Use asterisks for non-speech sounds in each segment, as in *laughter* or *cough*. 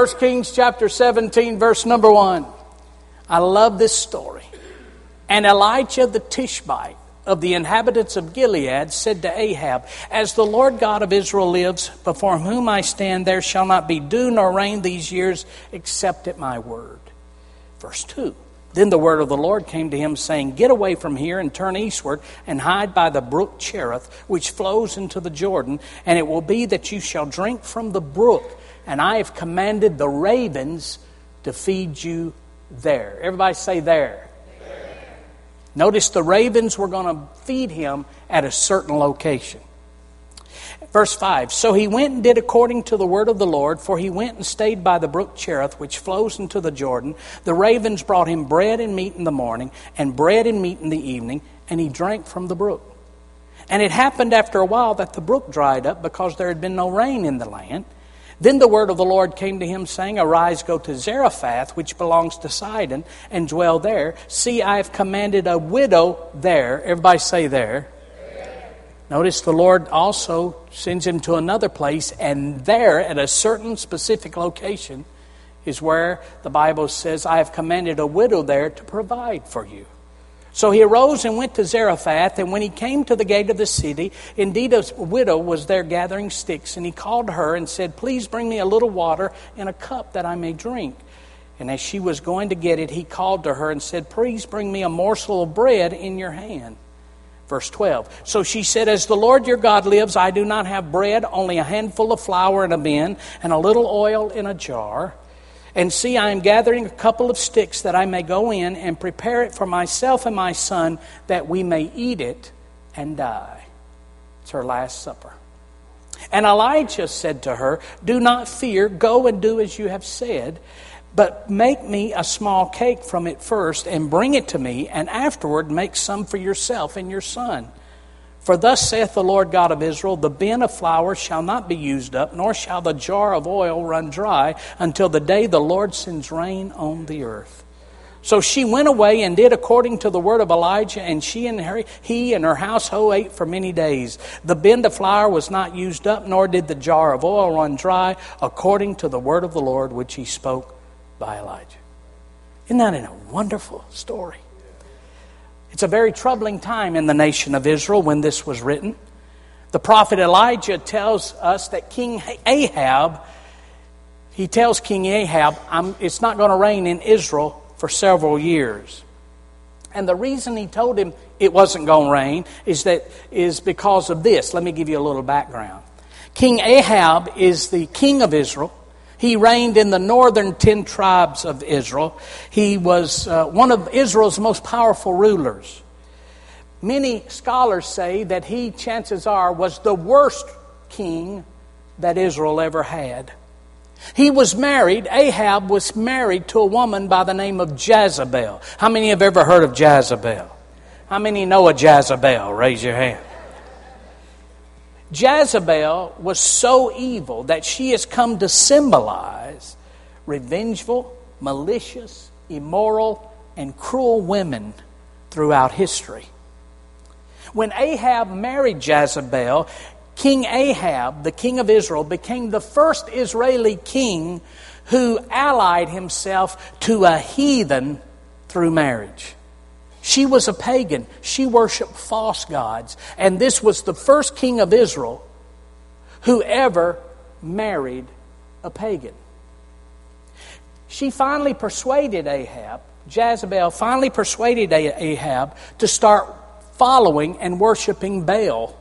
1 Kings chapter 17, verse number 1. I love this story. And Elijah the Tishbite of the inhabitants of Gilead said to Ahab, As the Lord God of Israel lives, before whom I stand, there shall not be dew nor rain these years except at my word. Verse 2. Then the word of the Lord came to him, saying, Get away from here and turn eastward and hide by the brook Cherith, which flows into the Jordan, and it will be that you shall drink from the brook and I have commanded the ravens to feed you there. Everybody say there. there. Notice the ravens were going to feed him at a certain location. Verse 5 So he went and did according to the word of the Lord, for he went and stayed by the brook Cherith, which flows into the Jordan. The ravens brought him bread and meat in the morning, and bread and meat in the evening, and he drank from the brook. And it happened after a while that the brook dried up because there had been no rain in the land. Then the word of the Lord came to him, saying, Arise, go to Zarephath, which belongs to Sidon, and dwell there. See, I have commanded a widow there. Everybody say there. Notice the Lord also sends him to another place, and there, at a certain specific location, is where the Bible says, I have commanded a widow there to provide for you. So he arose and went to Zarephath, and when he came to the gate of the city, indeed a widow was there gathering sticks, and he called her and said, Please bring me a little water in a cup that I may drink. And as she was going to get it, he called to her and said, Please bring me a morsel of bread in your hand. Verse 12. So she said, As the Lord your God lives, I do not have bread, only a handful of flour in a bin, and a little oil in a jar. And see, I am gathering a couple of sticks that I may go in and prepare it for myself and my son, that we may eat it and die. It's her last supper. And Elijah said to her, Do not fear, go and do as you have said, but make me a small cake from it first, and bring it to me, and afterward make some for yourself and your son. For thus saith the Lord God of Israel The bin of flour shall not be used up, nor shall the jar of oil run dry, until the day the Lord sends rain on the earth. So she went away and did according to the word of Elijah, and she and her, he and her household ate for many days. The bin of flour was not used up, nor did the jar of oil run dry, according to the word of the Lord which he spoke by Elijah. Isn't that a wonderful story? It's a very troubling time in the nation of Israel when this was written. The prophet Elijah tells us that King Ahab, he tells King Ahab, it's not going to rain in Israel for several years. And the reason he told him it wasn't going to rain is that is because of this. Let me give you a little background. King Ahab is the king of Israel. He reigned in the northern ten tribes of Israel. He was uh, one of Israel's most powerful rulers. Many scholars say that he, chances are, was the worst king that Israel ever had. He was married, Ahab was married to a woman by the name of Jezebel. How many have ever heard of Jezebel? How many know a Jezebel? Raise your hand. Jezebel was so evil that she has come to symbolize revengeful, malicious, immoral, and cruel women throughout history. When Ahab married Jezebel, King Ahab, the king of Israel, became the first Israeli king who allied himself to a heathen through marriage. She was a pagan. She worshiped false gods. And this was the first king of Israel who ever married a pagan. She finally persuaded Ahab, Jezebel finally persuaded Ahab to start following and worshiping Baal.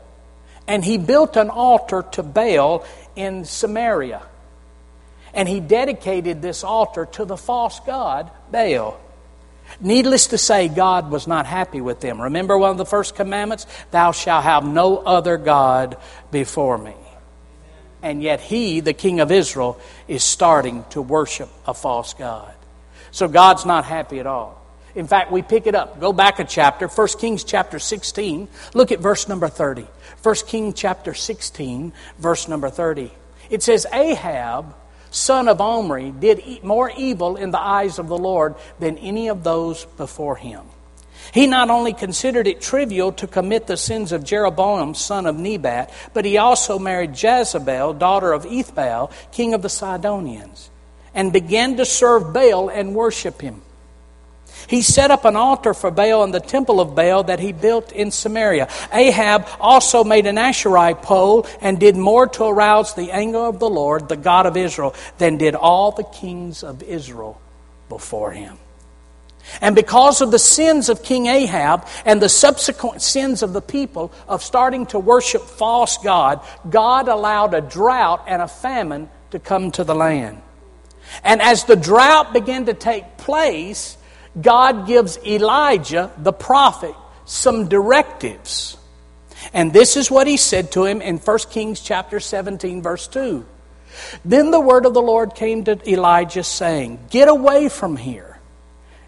And he built an altar to Baal in Samaria. And he dedicated this altar to the false god, Baal. Needless to say, God was not happy with them. Remember one of the first commandments? Thou shalt have no other God before me. And yet he, the king of Israel, is starting to worship a false God. So God's not happy at all. In fact, we pick it up. Go back a chapter, 1 Kings chapter 16. Look at verse number 30. 1 Kings chapter 16, verse number 30. It says, Ahab, son of Omri, did more evil in the eyes of the Lord than any of those before him. He not only considered it trivial to commit the sins of Jeroboam, son of Nebat, but he also married Jezebel, daughter of Ethbaal, king of the Sidonians, and began to serve Baal and worship him. He set up an altar for Baal in the temple of Baal that he built in Samaria. Ahab also made an Asherah pole and did more to arouse the anger of the Lord, the God of Israel, than did all the kings of Israel before him. And because of the sins of King Ahab and the subsequent sins of the people of starting to worship false God, God allowed a drought and a famine to come to the land. And as the drought began to take place, God gives Elijah, the prophet, some directives. And this is what he said to him in 1 Kings chapter 17 verse 2. Then the word of the Lord came to Elijah saying, "Get away from here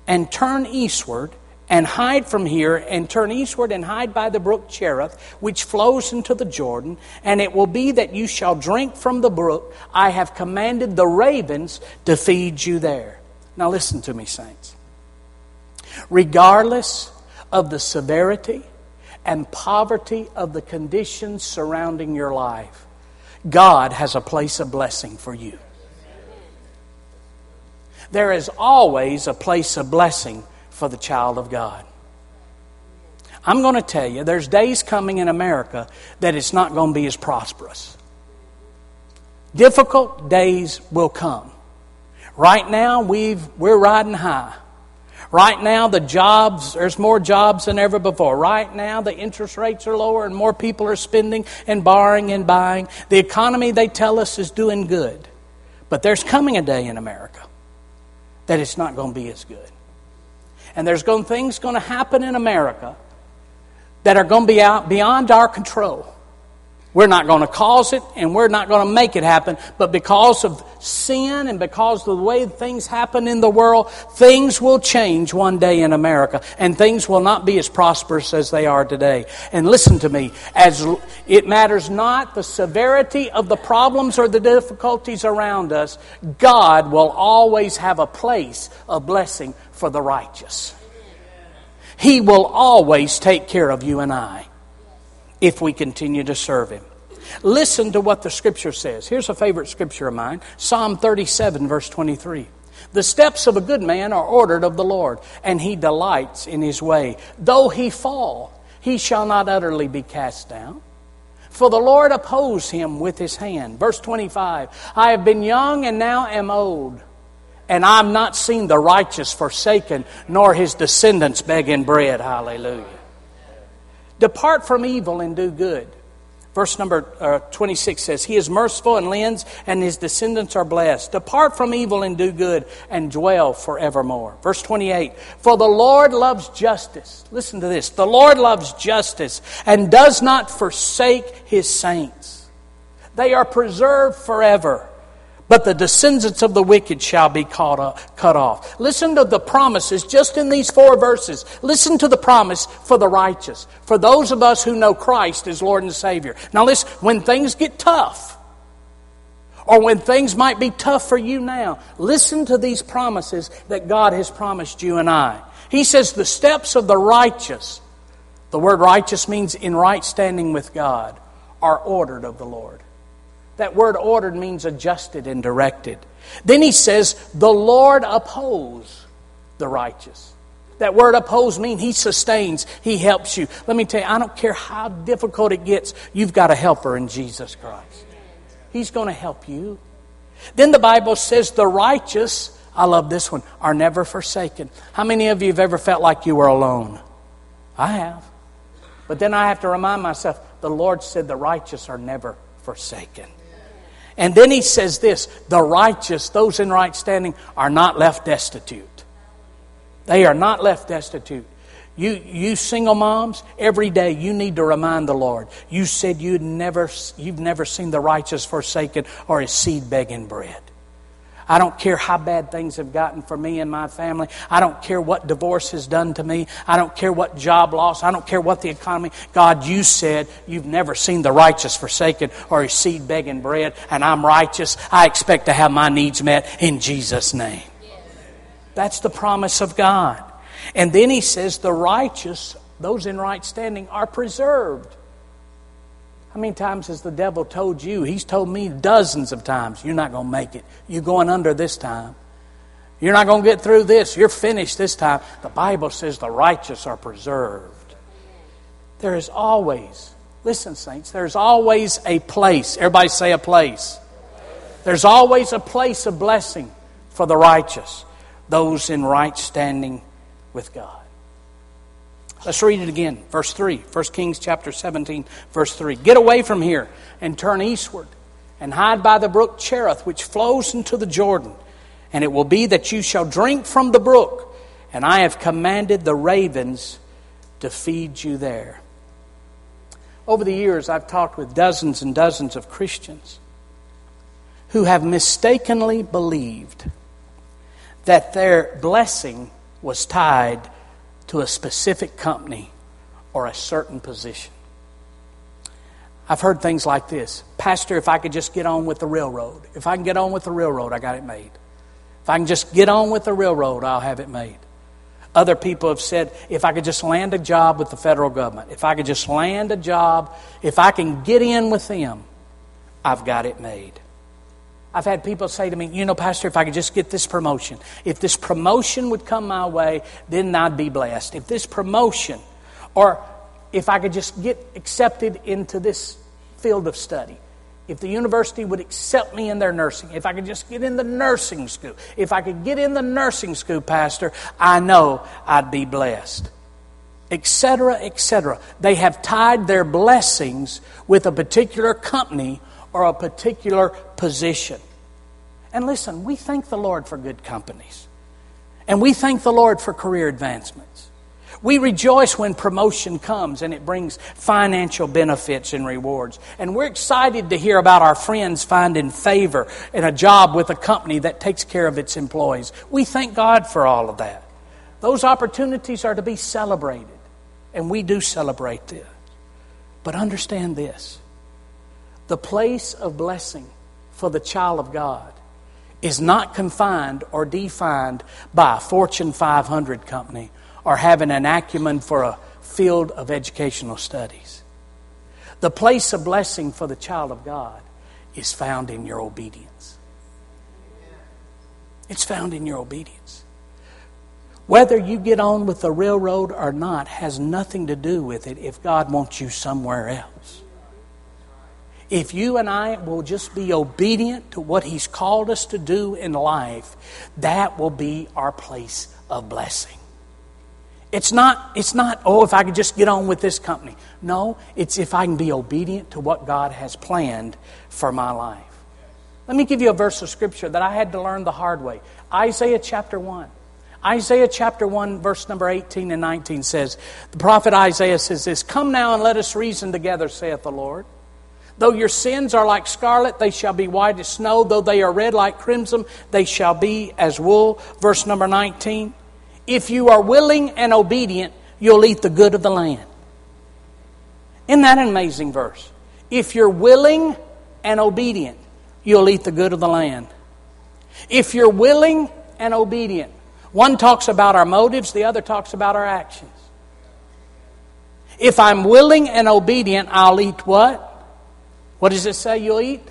and turn eastward and hide from here and turn eastward and hide by the brook Cherith, which flows into the Jordan. And it will be that you shall drink from the brook. I have commanded the ravens to feed you there. Now listen to me, saints. Regardless of the severity and poverty of the conditions surrounding your life, God has a place of blessing for you. There is always a place of blessing for the child of God. I'm going to tell you, there's days coming in America that it's not going to be as prosperous. Difficult days will come. Right now, we've, we're riding high. Right now, the jobs, there's more jobs than ever before. Right now, the interest rates are lower and more people are spending and borrowing and buying. The economy, they tell us, is doing good. But there's coming a day in America that it's not going to be as good. And there's going, things going to happen in America that are going to be out beyond our control. We're not going to cause it and we're not going to make it happen, but because of sin and because of the way things happen in the world, things will change one day in America and things will not be as prosperous as they are today. And listen to me, as it matters not the severity of the problems or the difficulties around us, God will always have a place of blessing for the righteous. He will always take care of you and I if we continue to serve Him. Listen to what the Scripture says. Here's a favorite Scripture of mine Psalm 37, verse 23. The steps of a good man are ordered of the Lord, and he delights in his way. Though he fall, he shall not utterly be cast down. For the Lord oppose him with his hand. Verse 25 I have been young and now am old, and I have not seen the righteous forsaken, nor his descendants begging bread. Hallelujah. Depart from evil and do good. Verse number uh, 26 says, He is merciful and lends, and his descendants are blessed. Depart from evil and do good, and dwell forevermore. Verse 28 For the Lord loves justice. Listen to this. The Lord loves justice and does not forsake his saints. They are preserved forever but the descendants of the wicked shall be cut off. Listen to the promises just in these four verses. Listen to the promise for the righteous, for those of us who know Christ as Lord and Savior. Now, listen, when things get tough, or when things might be tough for you now, listen to these promises that God has promised you and I. He says, The steps of the righteous, the word righteous means in right standing with God, are ordered of the Lord. That word ordered means adjusted and directed. Then he says, the Lord oppose the righteous. That word oppose means he sustains, he helps you. Let me tell you, I don't care how difficult it gets, you've got a helper in Jesus Christ. He's going to help you. Then the Bible says the righteous, I love this one, are never forsaken. How many of you have ever felt like you were alone? I have. But then I have to remind myself the Lord said the righteous are never forsaken. And then he says this the righteous, those in right standing, are not left destitute. They are not left destitute. You, you single moms, every day you need to remind the Lord. You said you'd never, you've never seen the righteous forsaken or his seed begging bread. I don't care how bad things have gotten for me and my family. I don't care what divorce has done to me. I don't care what job loss. I don't care what the economy. God, you said you've never seen the righteous forsaken or his seed begging bread, and I'm righteous. I expect to have my needs met in Jesus' name. That's the promise of God. And then he says, the righteous, those in right standing, are preserved. How many times has the devil told you? He's told me dozens of times, you're not going to make it. You're going under this time. You're not going to get through this. You're finished this time. The Bible says the righteous are preserved. There is always, listen, saints, there's always a place. Everybody say a place. There's always a place of blessing for the righteous, those in right standing with God. Let's read it again. Verse 3, 1 Kings chapter 17, verse 3. Get away from here and turn eastward and hide by the brook Cherith, which flows into the Jordan. And it will be that you shall drink from the brook, and I have commanded the ravens to feed you there. Over the years, I've talked with dozens and dozens of Christians who have mistakenly believed that their blessing was tied to a specific company or a certain position. I've heard things like this Pastor, if I could just get on with the railroad, if I can get on with the railroad, I got it made. If I can just get on with the railroad, I'll have it made. Other people have said, if I could just land a job with the federal government, if I could just land a job, if I can get in with them, I've got it made. I've had people say to me, you know, Pastor, if I could just get this promotion, if this promotion would come my way, then I'd be blessed. If this promotion, or if I could just get accepted into this field of study, if the university would accept me in their nursing, if I could just get in the nursing school, if I could get in the nursing school, Pastor, I know I'd be blessed. Etc., etc. They have tied their blessings with a particular company or a particular position. And listen, we thank the Lord for good companies. And we thank the Lord for career advancements. We rejoice when promotion comes and it brings financial benefits and rewards. And we're excited to hear about our friends finding favor in a job with a company that takes care of its employees. We thank God for all of that. Those opportunities are to be celebrated, and we do celebrate this. But understand this the place of blessing for the child of God is not confined or defined by a Fortune 500 company or having an acumen for a field of educational studies. The place of blessing for the child of God is found in your obedience. It's found in your obedience. Whether you get on with the railroad or not has nothing to do with it if God wants you somewhere else. If you and I will just be obedient to what He's called us to do in life, that will be our place of blessing. It's not, it's not, oh, if I could just get on with this company. No, it's if I can be obedient to what God has planned for my life. Let me give you a verse of scripture that I had to learn the hard way Isaiah chapter 1. Isaiah chapter 1, verse number 18 and 19 says, The prophet Isaiah says this Come now and let us reason together, saith the Lord. Though your sins are like scarlet, they shall be white as snow. Though they are red like crimson, they shall be as wool. Verse number 19. If you are willing and obedient, you'll eat the good of the land. Isn't that an amazing verse? If you're willing and obedient, you'll eat the good of the land. If you're willing and obedient, one talks about our motives, the other talks about our actions. If I'm willing and obedient, I'll eat what? What does it say you'll eat?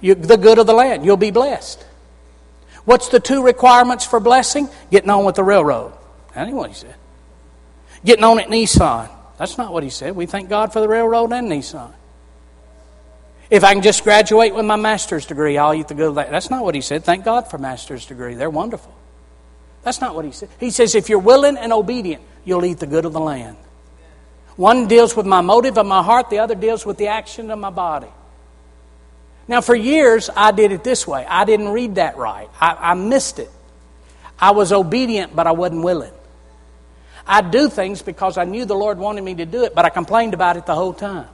You, the good of the land. You'll be blessed. What's the two requirements for blessing? Getting on with the railroad. That ain't what he said. Getting on at Nissan. That's not what he said. We thank God for the railroad and Nissan. If I can just graduate with my master's degree, I'll eat the good of that. That's not what he said. Thank God for master's degree. They're wonderful. That's not what he said. He says, if you're willing and obedient, you'll eat the good of the land. One deals with my motive of my heart, the other deals with the action of my body. Now, for years, I did it this way. I didn't read that right. I, I missed it. I was obedient, but I wasn't willing. I do things because I knew the Lord wanted me to do it, but I complained about it the whole time.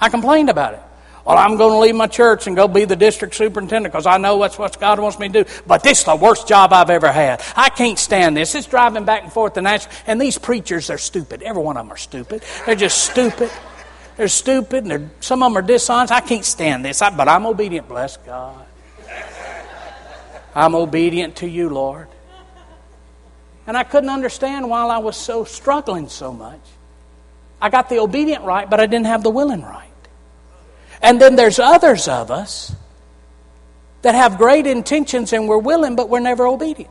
I complained about it. Well, I'm going to leave my church and go be the district superintendent because I know that's what God wants me to do. But this is the worst job I've ever had. I can't stand this. It's driving back and forth to Nashville. And these preachers, they're stupid. Every one of them are stupid. They're just stupid. They're stupid, and they're, some of them are dishonest. I can't stand this. I, but I'm obedient. Bless God. I'm obedient to you, Lord. And I couldn't understand why I was so struggling so much. I got the obedient right, but I didn't have the willing right. And then there's others of us that have great intentions and we're willing, but we're never obedient.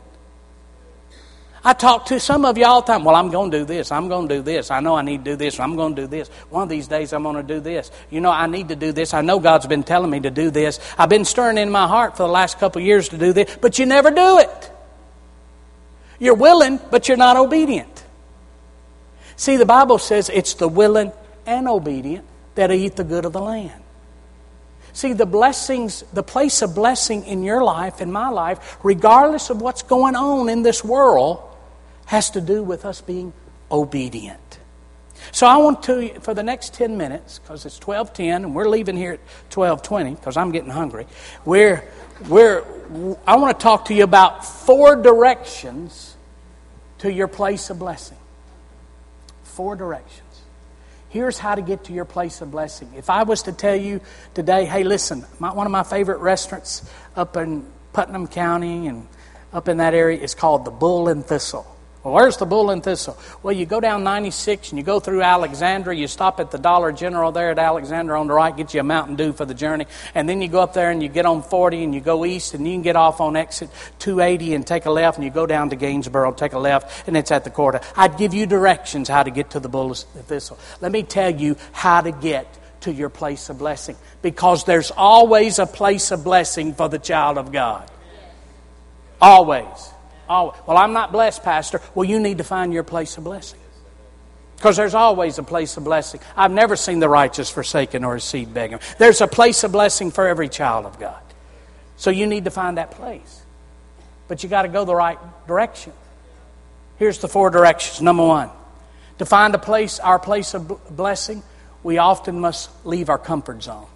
I talk to some of you all the time. Well, I'm going to do this. I'm going to do this. I know I need to do this. I'm going to do this. One of these days, I'm going to do this. You know, I need to do this. I know God's been telling me to do this. I've been stirring in my heart for the last couple years to do this, but you never do it. You're willing, but you're not obedient. See, the Bible says it's the willing and obedient that eat the good of the land. See, the blessings, the place of blessing in your life, in my life, regardless of what's going on in this world, has to do with us being obedient. So I want to, for the next 10 minutes, because it's 1210 and we're leaving here at 1220 because I'm getting hungry, we're, we're, I want to talk to you about four directions to your place of blessing. Four directions. Here's how to get to your place of blessing. If I was to tell you today, hey, listen, my, one of my favorite restaurants up in Putnam County and up in that area is called the Bull and Thistle. Well, where's the bull and thistle? Well, you go down 96 and you go through Alexandria. You stop at the Dollar General there at Alexandria on the right, get you a Mountain Dew for the journey. And then you go up there and you get on 40 and you go east and you can get off on exit 280 and take a left and you go down to Gainesboro, take a left, and it's at the quarter. I'd give you directions how to get to the bull and thistle. Let me tell you how to get to your place of blessing because there's always a place of blessing for the child of God. Always. Oh, well, I'm not blessed, Pastor. Well, you need to find your place of blessing. Because there's always a place of blessing. I've never seen the righteous forsaken or his seed begging. There's a place of blessing for every child of God. So you need to find that place. But you got to go the right direction. Here's the four directions. Number one, to find a place, our place of blessing, we often must leave our comfort zone.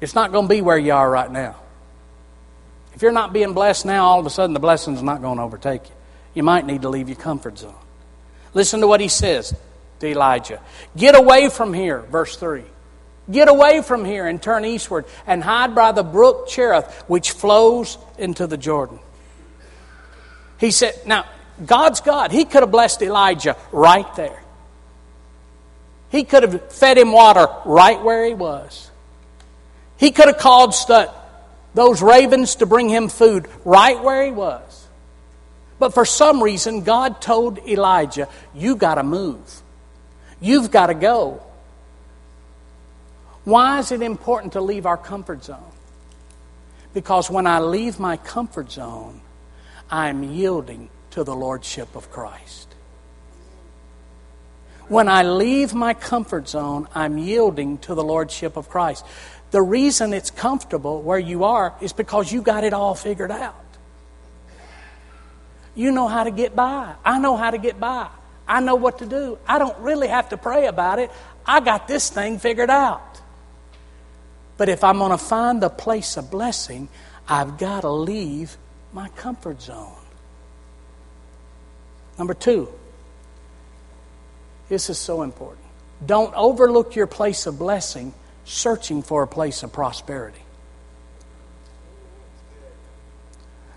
It's not going to be where you are right now. If you're not being blessed now, all of a sudden the blessing's not going to overtake you. You might need to leave your comfort zone. Listen to what he says to Elijah Get away from here, verse 3. Get away from here and turn eastward and hide by the brook Cherith, which flows into the Jordan. He said, Now, God's God. He could have blessed Elijah right there. He could have fed him water right where he was. He could have called those ravens to bring him food right where he was. But for some reason, God told Elijah, You got to move. You've got to go. Why is it important to leave our comfort zone? Because when I leave my comfort zone, I'm yielding to the Lordship of Christ. When I leave my comfort zone, I'm yielding to the Lordship of Christ. The reason it's comfortable where you are is because you got it all figured out. You know how to get by. I know how to get by. I know what to do. I don't really have to pray about it. I got this thing figured out. But if I'm going to find the place of blessing, I've got to leave my comfort zone. Number two, this is so important. Don't overlook your place of blessing searching for a place of prosperity.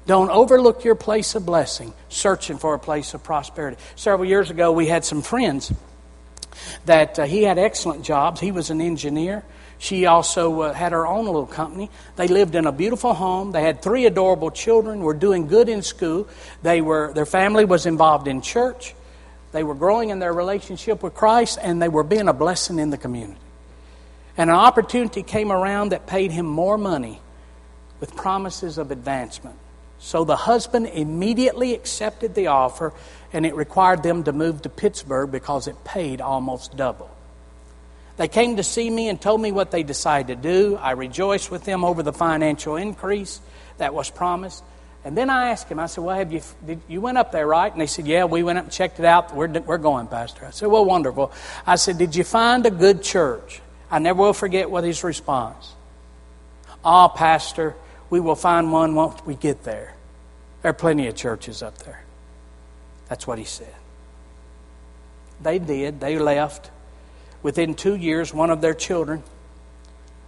Don't overlook your place of blessing, searching for a place of prosperity. Several years ago, we had some friends that uh, he had excellent jobs. He was an engineer. She also uh, had her own little company. They lived in a beautiful home. They had three adorable children. Were doing good in school. They were their family was involved in church. They were growing in their relationship with Christ, and they were being a blessing in the community. And an opportunity came around that paid him more money with promises of advancement. So the husband immediately accepted the offer, and it required them to move to Pittsburgh because it paid almost double. They came to see me and told me what they decided to do. I rejoiced with them over the financial increase that was promised. And then I asked him, I said, Well, have you, did, you went up there, right? And they said, Yeah, we went up and checked it out. We're, we're going, Pastor. I said, Well, wonderful. I said, Did you find a good church? I never will forget what his response. Ah, oh, Pastor, we will find one once we get there. There are plenty of churches up there. That's what he said. They did. They left. Within two years, one of their children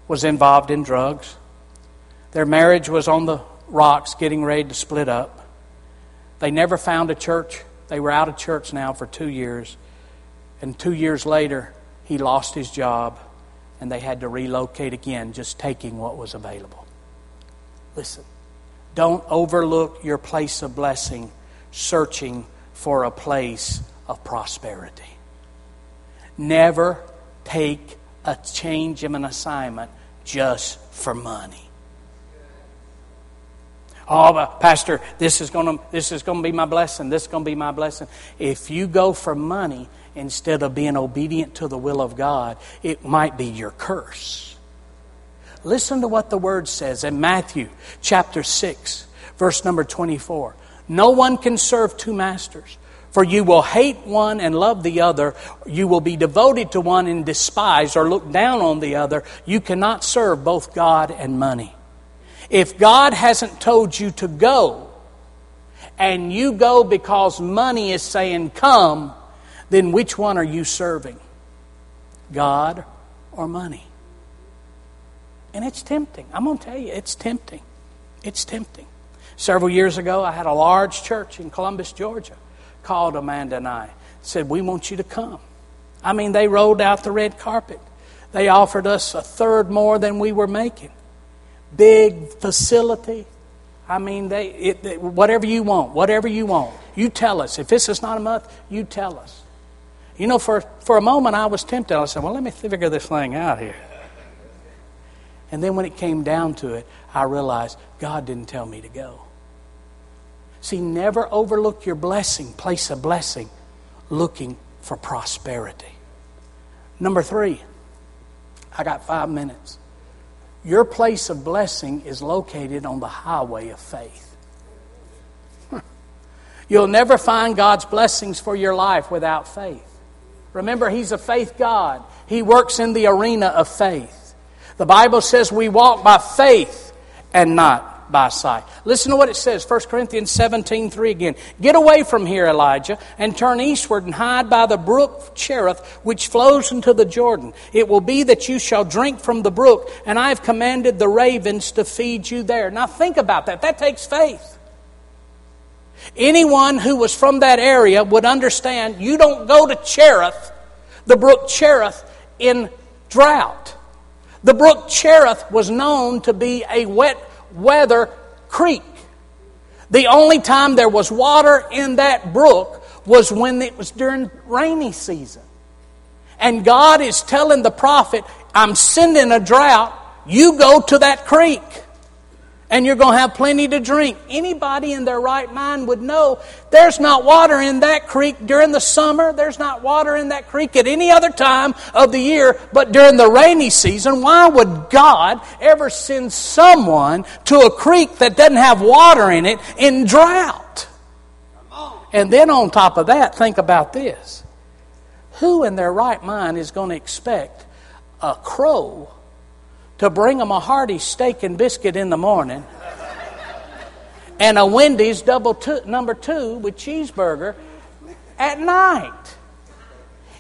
was involved in drugs. Their marriage was on the rocks, getting ready to split up. They never found a church. They were out of church now for two years. And two years later, he lost his job and they had to relocate again, just taking what was available. Listen, don't overlook your place of blessing searching for a place of prosperity. Never take a change of an assignment just for money. Oh, Pastor, this is going to this is going to be my blessing. This is going to be my blessing. If you go for money instead of being obedient to the will of God, it might be your curse. Listen to what the word says in Matthew chapter 6, verse number 24. No one can serve two masters. For you will hate one and love the other. You will be devoted to one and despise or look down on the other. You cannot serve both God and money. If God hasn't told you to go, and you go because money is saying come, then which one are you serving? God or money? And it's tempting. I'm going to tell you, it's tempting. It's tempting. Several years ago, I had a large church in Columbus, Georgia, called Amanda and I. Said, We want you to come. I mean, they rolled out the red carpet. They offered us a third more than we were making. Big facility. I mean, they, it, whatever you want, whatever you want. You tell us. If this is not a month, you tell us. You know, for, for a moment I was tempted. I said, well, let me figure this thing out here. And then when it came down to it, I realized God didn't tell me to go. See, never overlook your blessing, place a blessing, looking for prosperity. Number three, I got five minutes. Your place of blessing is located on the highway of faith. *laughs* You'll never find God's blessings for your life without faith. Remember, He's a faith God. He works in the arena of faith. The Bible says we walk by faith and not by sight. Listen to what it says, 1 Corinthians 17 3 again. Get away from here, Elijah, and turn eastward and hide by the brook Cherith, which flows into the Jordan. It will be that you shall drink from the brook, and I have commanded the ravens to feed you there. Now think about that. That takes faith. Anyone who was from that area would understand you don't go to Cherith, the brook Cherith, in drought. The brook Cherith was known to be a wet weather creek. The only time there was water in that brook was when it was during rainy season. And God is telling the prophet, I'm sending a drought. You go to that creek and you're going to have plenty to drink. Anybody in their right mind would know there's not water in that creek during the summer. There's not water in that creek at any other time of the year but during the rainy season. Why would God ever send someone to a creek that doesn't have water in it in drought? And then on top of that, think about this. Who in their right mind is going to expect a crow to bring them a hearty steak and biscuit in the morning and a Wendy's double two, number two with cheeseburger at night.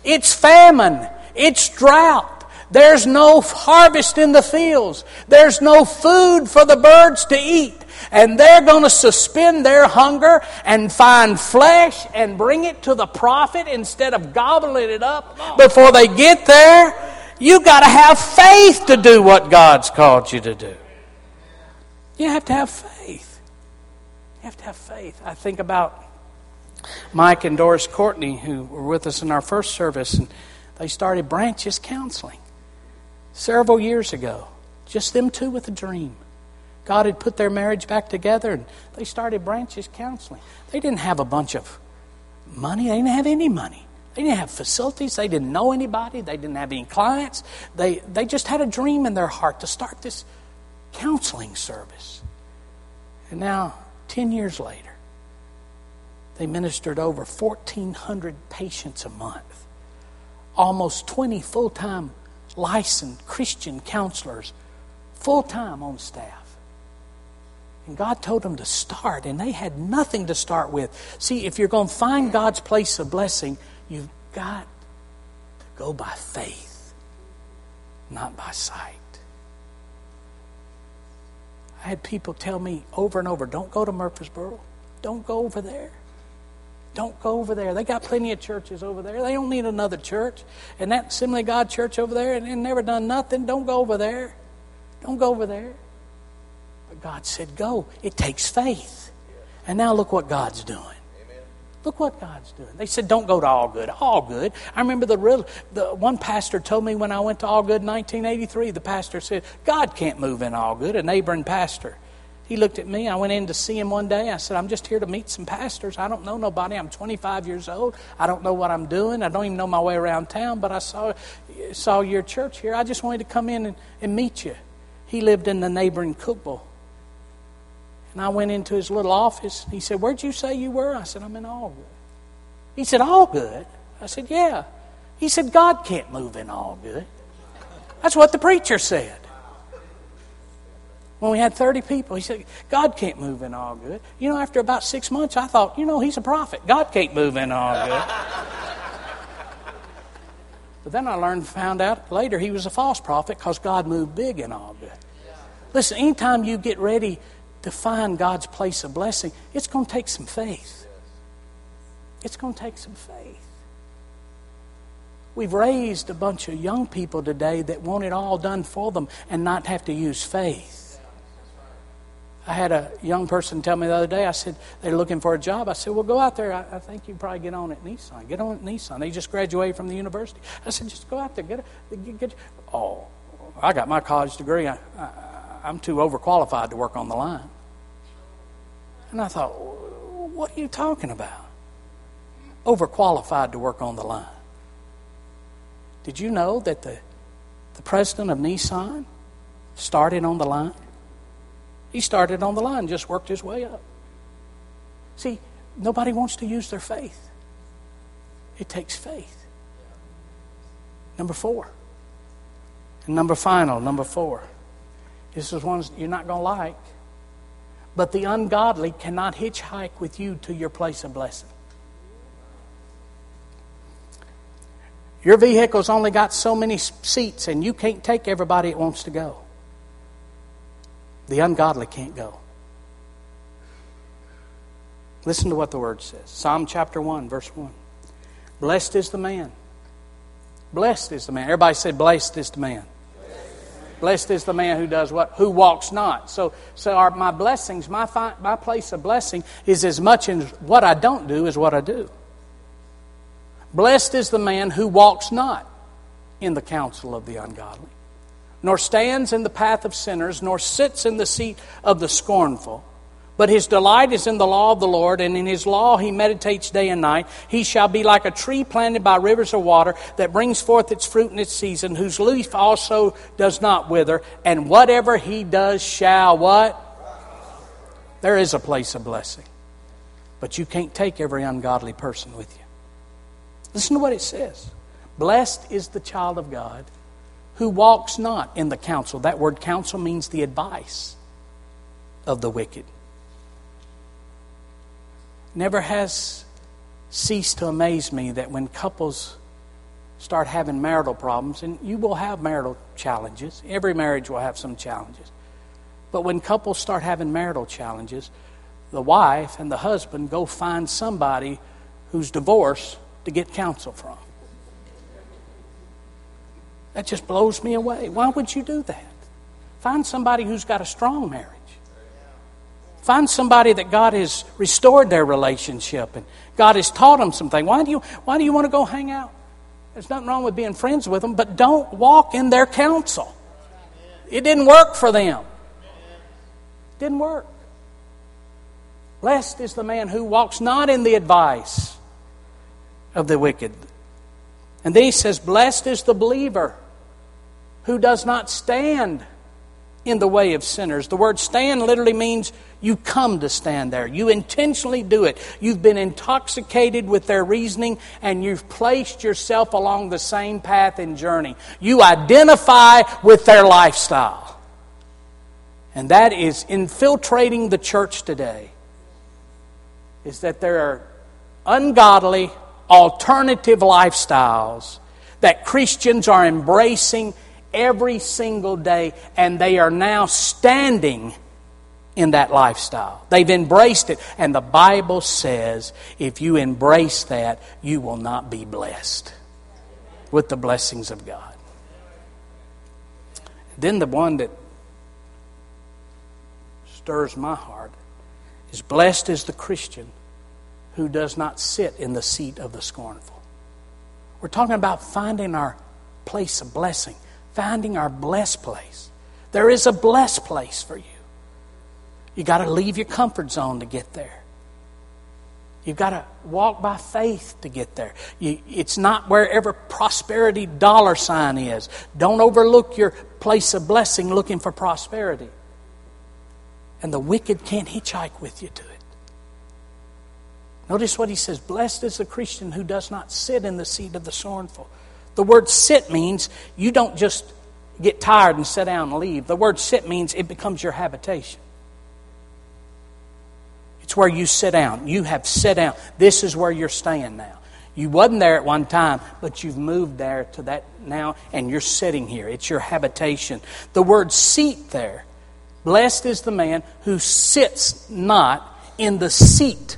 It's famine. It's drought. There's no harvest in the fields. There's no food for the birds to eat. And they're going to suspend their hunger and find flesh and bring it to the prophet instead of gobbling it up before they get there. You got to have faith to do what God's called you to do. You have to have faith. You have to have faith. I think about Mike and Doris Courtney, who were with us in our first service, and they started Branches Counseling several years ago. Just them two with a dream. God had put their marriage back together, and they started Branches Counseling. They didn't have a bunch of money, they didn't have any money. They didn't have facilities. They didn't know anybody. They didn't have any clients. They, they just had a dream in their heart to start this counseling service. And now Ten years later, they ministered over 1,400 patients a month, almost 20 full time licensed Christian counselors, full time on staff. And God told them to start, and they had nothing to start with. See, if you're going to find God's place of blessing, you've got to go by faith, not by sight. I had people tell me over and over don't go to Murfreesboro, don't go over there. Don't go over there. They got plenty of churches over there. They don't need another church. And that Assembly God church over there, and they never done nothing. Don't go over there. Don't go over there. But God said, Go. It takes faith. And now look what God's doing. Look what God's doing. They said, "Don't go to Algood. All good. I remember the real, the one pastor told me when I went to Algood in 1983. The pastor said, "God can't move in Algood, A neighboring pastor. He looked at me. I went in to see him one day. I said, "I'm just here to meet some pastors. I don't know nobody. I'm 25 years old. I don't know what I'm doing. I don't even know my way around town. But I saw saw your church here. I just wanted to come in and, and meet you." He lived in the neighboring Cookeville. And I went into his little office. He said, Where'd you say you were? I said, I'm in Algood. He said, Algood? I said, Yeah. He said, God can't move in Algood. That's what the preacher said. When we had 30 people, he said, God can't move in Algood. You know, after about six months, I thought, you know, he's a prophet. God can't move in Algood. but then I learned, found out later he was a false prophet because God moved big in Algood. Listen, anytime you get ready to find God's place of blessing, it's going to take some faith. It's going to take some faith. We've raised a bunch of young people today that want it all done for them and not have to use faith. I had a young person tell me the other day, I said, they're looking for a job. I said, well, go out there. I, I think you probably get on at Nissan. Get on at Nissan. They just graduated from the university. I said, just go out there. Get, a, get, get Oh, I got my college degree. I, I, I'm too overqualified to work on the line. And I thought, what are you talking about? Overqualified to work on the line. Did you know that the, the president of Nissan started on the line? He started on the line, just worked his way up. See, nobody wants to use their faith. It takes faith. Number four. And number final, number four. This is one you're not going to like. But the ungodly cannot hitchhike with you to your place of blessing. Your vehicle's only got so many seats, and you can't take everybody that wants to go. The ungodly can't go. Listen to what the word says Psalm chapter 1, verse 1. Blessed is the man. Blessed is the man. Everybody say, Blessed is the man. Blessed is the man who does what? Who walks not. So, so our, my blessings, my, fi- my place of blessing is as much in what I don't do as what I do. Blessed is the man who walks not in the counsel of the ungodly, nor stands in the path of sinners, nor sits in the seat of the scornful. But his delight is in the law of the Lord, and in his law he meditates day and night. He shall be like a tree planted by rivers of water that brings forth its fruit in its season, whose leaf also does not wither, and whatever he does shall what? There is a place of blessing. But you can't take every ungodly person with you. Listen to what it says. Blessed is the child of God who walks not in the counsel. That word counsel means the advice of the wicked never has ceased to amaze me that when couples start having marital problems, and you will have marital challenges, every marriage will have some challenges. But when couples start having marital challenges, the wife and the husband go find somebody who's divorced to get counsel from. That just blows me away. Why would you do that? Find somebody who's got a strong marriage. Find somebody that God has restored their relationship and God has taught them something. Why do you, why do you want to go hang out? There's nothing wrong with being friends with them, but don't walk in their counsel. It didn't work for them. It didn't work. Blessed is the man who walks not in the advice of the wicked. And then he says, Blessed is the believer who does not stand in the way of sinners. The word stand literally means you come to stand there. You intentionally do it. You've been intoxicated with their reasoning and you've placed yourself along the same path and journey. You identify with their lifestyle. And that is infiltrating the church today. Is that there are ungodly alternative lifestyles that Christians are embracing every single day, and they are now standing in that lifestyle. They've embraced it, and the Bible says if you embrace that, you will not be blessed with the blessings of God. Then the one that stirs my heart is blessed is the Christian who does not sit in the seat of the scornful. We're talking about finding our place of blessing finding our blessed place. There is a blessed place for you. You got to leave your comfort zone to get there. You've got to walk by faith to get there. You, it's not wherever prosperity dollar sign is. Don't overlook your place of blessing looking for prosperity. And the wicked can't hitchhike with you to it. Notice what he says Blessed is the Christian who does not sit in the seat of the scornful, the word sit means you don't just get tired and sit down and leave. The word sit means it becomes your habitation. It's where you sit down. You have sit down. This is where you're staying now. You wasn't there at one time, but you've moved there to that now, and you're sitting here. It's your habitation. The word seat there, blessed is the man who sits not in the seat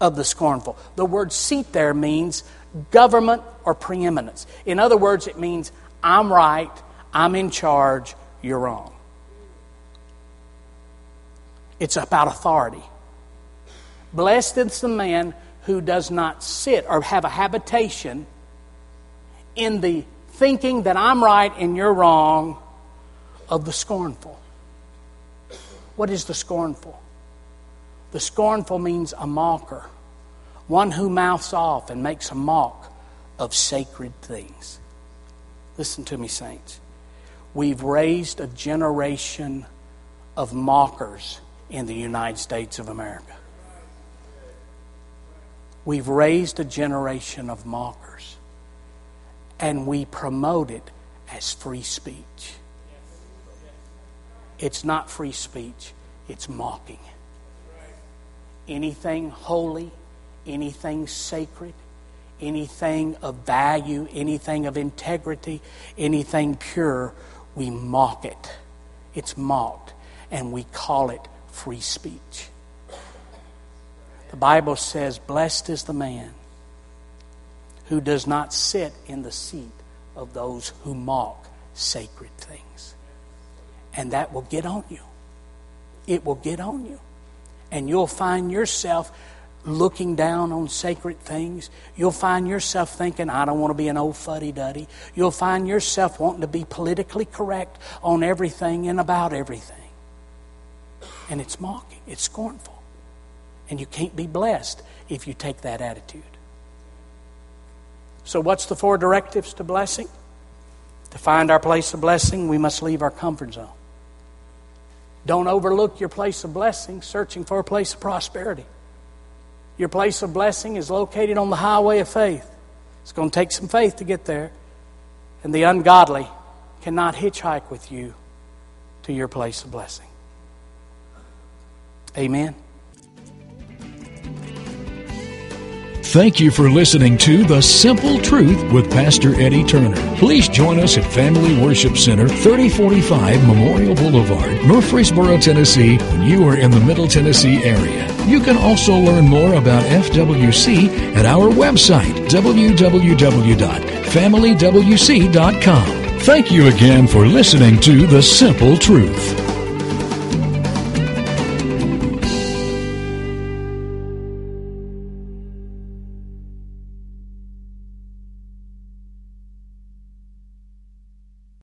of the scornful. The word seat there means government or preeminence. In other words, it means I'm right, I'm in charge, you're wrong. It's about authority. Blessed is the man who does not sit or have a habitation in the thinking that I'm right and you're wrong of the scornful. What is the scornful? The scornful means a mocker one who mouths off and makes a mock of sacred things. Listen to me, saints. We've raised a generation of mockers in the United States of America. We've raised a generation of mockers, and we promote it as free speech. It's not free speech, it's mocking. Anything holy, anything sacred, anything of value, anything of integrity, anything pure, we mock it. It's mocked, and we call it free speech. The Bible says, Blessed is the man who does not sit in the seat of those who mock sacred things. And that will get on you. It will get on you. And you'll find yourself looking down on sacred things. You'll find yourself thinking, I don't want to be an old fuddy duddy. You'll find yourself wanting to be politically correct on everything and about everything. And it's mocking, it's scornful. And you can't be blessed if you take that attitude. So, what's the four directives to blessing? To find our place of blessing, we must leave our comfort zone. Don't overlook your place of blessing, searching for a place of prosperity. Your place of blessing is located on the highway of faith. It's going to take some faith to get there. And the ungodly cannot hitchhike with you to your place of blessing. Amen. Thank you for listening to The Simple Truth with Pastor Eddie Turner. Please join us at Family Worship Center, 3045 Memorial Boulevard, Murfreesboro, Tennessee, when you are in the Middle Tennessee area. You can also learn more about FWC at our website, www.familywc.com. Thank you again for listening to The Simple Truth.